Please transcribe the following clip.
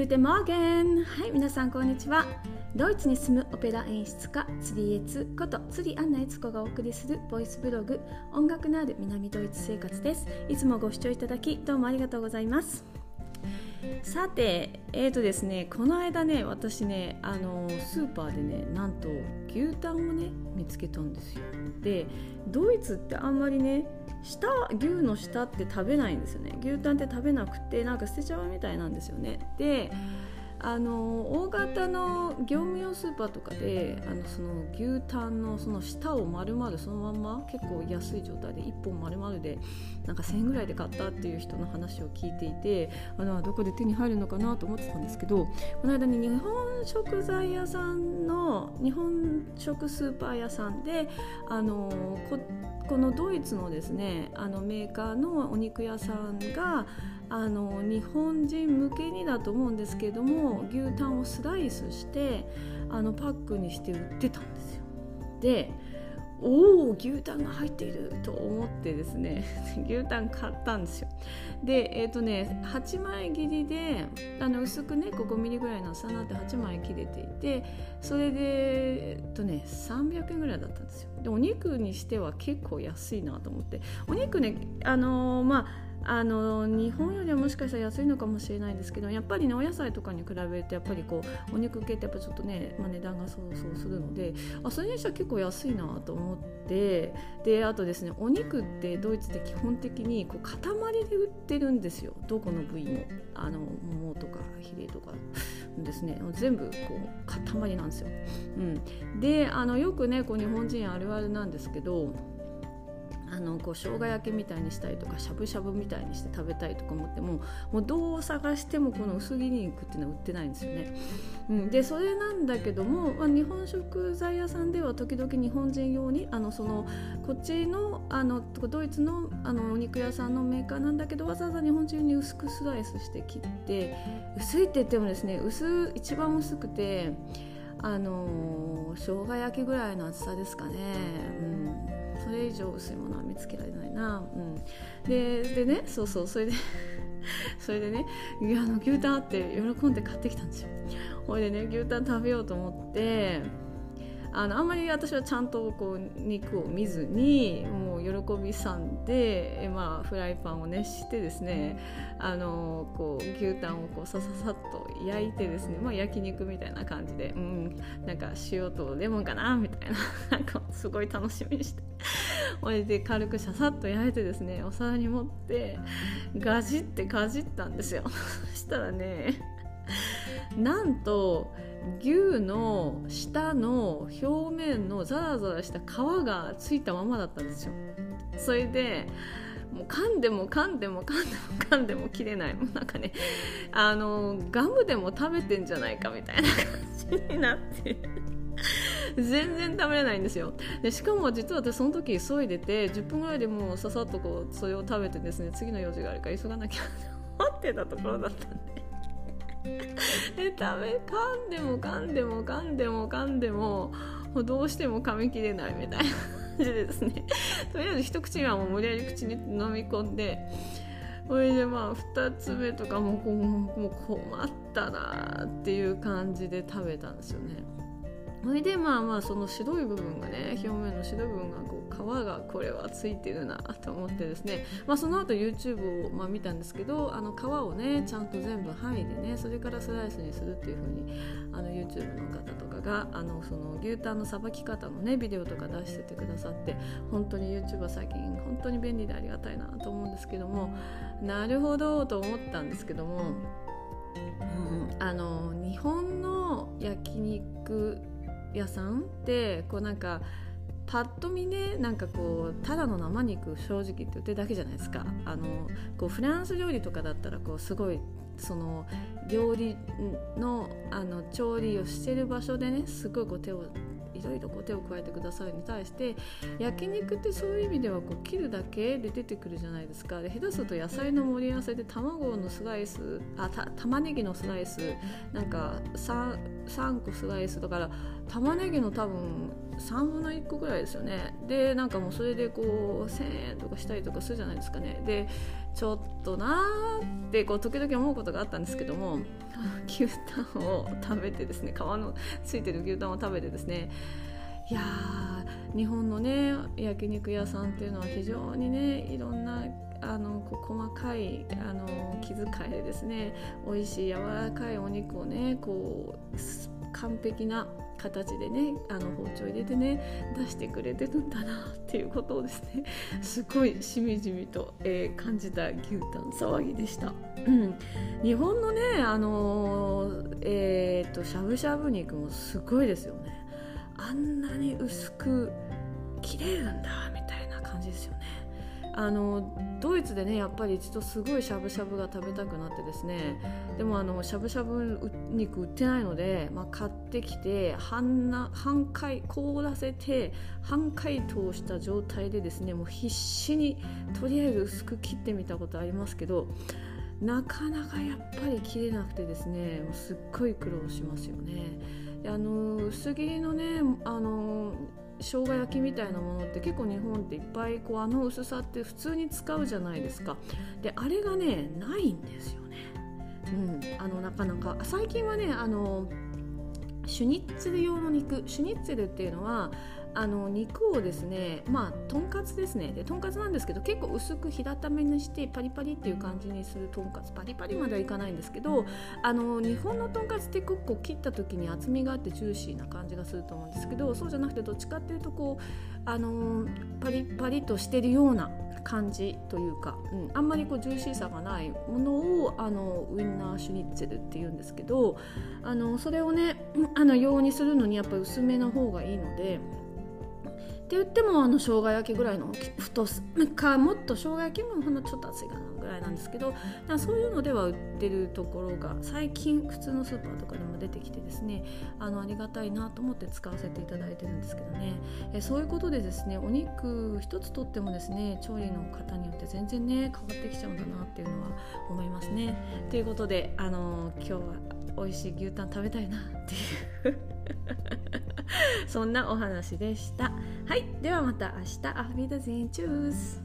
グテモーゲンはい皆さんこんにちは。ドイツに住むオペラ演出家釣りエツこと釣りアンナエツコがお送りするボイスブログ音楽のある南ドイツ生活です。いつもご視聴いただきどうもありがとうございます。さてえーとですねこの間ね私ねあのスーパーでねなんと牛タンをね見つけたんですよ。でドイツってあんまりね舌牛の舌って食べないんですよね。牛タンって食べなくてなんか捨てちゃうみたいなんですよね。であの大型の業務用スーパーとかであのその牛タンのその舌を丸々そのまま結構安い状態で1本丸々でなんか1000円ぐらいで買ったっていう人の話を聞いていてあのどこで手に入るのかなと思ってたんですけどこの間に日本食材屋さんの日本食スーパー屋さんであのここのドイツのですねあのメーカーのお肉屋さんがあの日本人向けにだと思うんですけども牛タンをスライスしてあのパックにして売ってたんですよ。でおお牛タンが入っていると思ってですね 牛タン買ったんですよ。でえっ、ー、とね8枚切りであの薄くね5ミリぐらいの差なって8枚切れていてそれでえっ、ー、とね300円ぐらいだったんですよ。でお肉にしては結構安いなと思って。お肉ねあのー、まああの日本よりはもしかしたら安いのかもしれないんですけどやっぱりねお野菜とかに比べてやっぱりこうお肉系ってやっぱちょっとね、まあ、値段がそうそうするのであそれにしては結構安いなと思ってであとですねお肉ってドイツで基本的にこう塊で売ってるんですよ。どこの部位も。あの桃とかヒレとかですね。全部こう塊なんですよ。うん、であのよくねこう日本人あるあるなんですけどあのこう生姜焼きみたいにしたりとかしゃぶしゃぶみたいにして食べたいとか思ってももうどう探してもこの薄切り肉っていうのは売ってないんですよね。うん、でそれなんだけども、まあ、日本食材屋さんでは時々日本人用にあのそのこっちのあのドイツのあのお肉屋さんのメーカーなんだけどわざわざ日本人に薄くスライスして切って薄いって言ってもですね薄一番薄くてあの生姜焼きぐらいの厚さですかね。うんそれ以上薄いものは見つけられないな、うん、ででねそうそうそれで それでねいやあの牛タンあって喜んで買ってきたんですよ。ほいでね牛タン食べようと思ってあのあんまり私はちゃんとこう肉を見ずにもう喜びさんで、まあ、フライパンを熱してですねあのこう牛タンをこうさささっと焼いてですね、まあ、焼肉みたいな感じで、うん、なんか塩とレモンかなみたいな なんかすごい楽しみにしておいで軽くささっと焼いてですねお皿に盛ってガジってかじったんですよ。そしたらね なんと牛の下の表面のザラザラした皮がついたままだったんですよ。それでもう噛んでも噛んでも噛んでも噛んでも切れない。もうなんかねあのガムでも食べてんじゃないかみたいな感じになって。全然食べれないんですよ。でしかも実は私その時急いでて10分ぐらいでもうささっとこうそれを食べてですね次の用事があるから急がなきゃ待ってたところだったんで。え食べ噛んでも噛んでも噛んでも噛んでもどうしても噛みきれないみたいな感じでですね とりあえず一口目はもう無理やり口に飲み込んでそれでまあ2つ目とかももう困ったなっていう感じで食べたんですよね。それでまあまあその白い部分がね表面の白い部分がこう皮がこれはついてるなと思ってですね、まあ、その後 YouTube をまあ見たんですけどあの皮をねちゃんと全部剥いでねそれからスライスにするっていう風にあの YouTube の方とかがあのその牛タンのさばき方のねビデオとか出しててくださって本当に YouTube は最近本当に便利でありがたいなと思うんですけどもなるほどと思ったんですけども、うん、あの日本の焼肉屋さんってこうなんかパッと見ねなんかこうただの生肉正直って言ってるだけじゃないですか。あのこうフランス料理とかだったらこうすごいその料理のあの調理をしてる場所でねすごいこう手をいろいろこう手を加えてくださるに対して焼肉ってそういう意味ではこう切るだけで出てくるじゃないですか。で下手すると野菜の盛り合わせで卵のスライスあた玉ねぎのスライスなんか 3, 3個スライスだから玉ねぎの多分3分の1個ぐらいですよね。でなんかもうそれでこう1000円とかしたりとかするじゃないですかね。でちょっとなーってこう時々思うことがあったんですけども 牛タンを食べてですね皮のついてる牛タンを食べてですねいや日本のね焼肉屋さんっていうのは非常にねいろんなあの細かいあの気遣いでですね美味しい柔らかいお肉をねこう完璧な形でねあの包丁入れてね出してくれてるんだなっていうことをですねすごいしみじみと、えー、感じた牛タン騒ぎでした。うん、日本のねあのー、えー、としゃぶしゃぶ肉もすごいですよね。あんなに薄く切れるんだみたいな感じですよね。あのドイツでねやっぱり一度すごいしゃぶしゃぶが食べたくなってですねでもあのしゃぶしゃぶ肉売ってないので、まあ、買ってきて半な半解凍らせて半解凍した状態でですねもう必死にとりあえず薄く切ってみたことありますけどなかなかやっぱり切れなくてですねもうすっごい苦労しますよね。あの薄切りのねあの生姜焼きみたいなものって結構日本っていっぱいこうあの薄さって普通に使うじゃないですか。であれがねないんですよね、うん、あのなかなか。最近はねあのシュニッツェル用の肉。シュニッツェルっていうのはあの肉をですねまあとんかつですねでとんかつなんですけど結構薄く平ためにしてパリパリっていう感じにするとんかつパリパリまではいかないんですけどあの日本のとんかつって結構切った時に厚みがあってジューシーな感じがすると思うんですけどそうじゃなくてどっちかっていうとこうあのパリパリとしてるような感じというか、うん、あんまりこうジューシーさがないものをあのウインナーシュニッツェルっていうんですけどあのそれをねあの用にするのにやっぱり薄めの方がいいので。って言ってもあの生姜焼きぐらいの太さかもっと生姜焼きもほんのちょっと厚いかな。ぐらいなんですけどそういうのでは売ってるところが最近普通のスーパーとかでも出てきてですねあのありがたいなと思って使わせていただいてるんですけどねえそういうことでですねお肉一つとってもですね調理の方によって全然ね変わってきちゃうんだなっていうのは思いますね。ということであの今日は美味しい牛タン食べたいなっていう そんなお話でした。はい、ではまた明日。アフビダゼンチュース。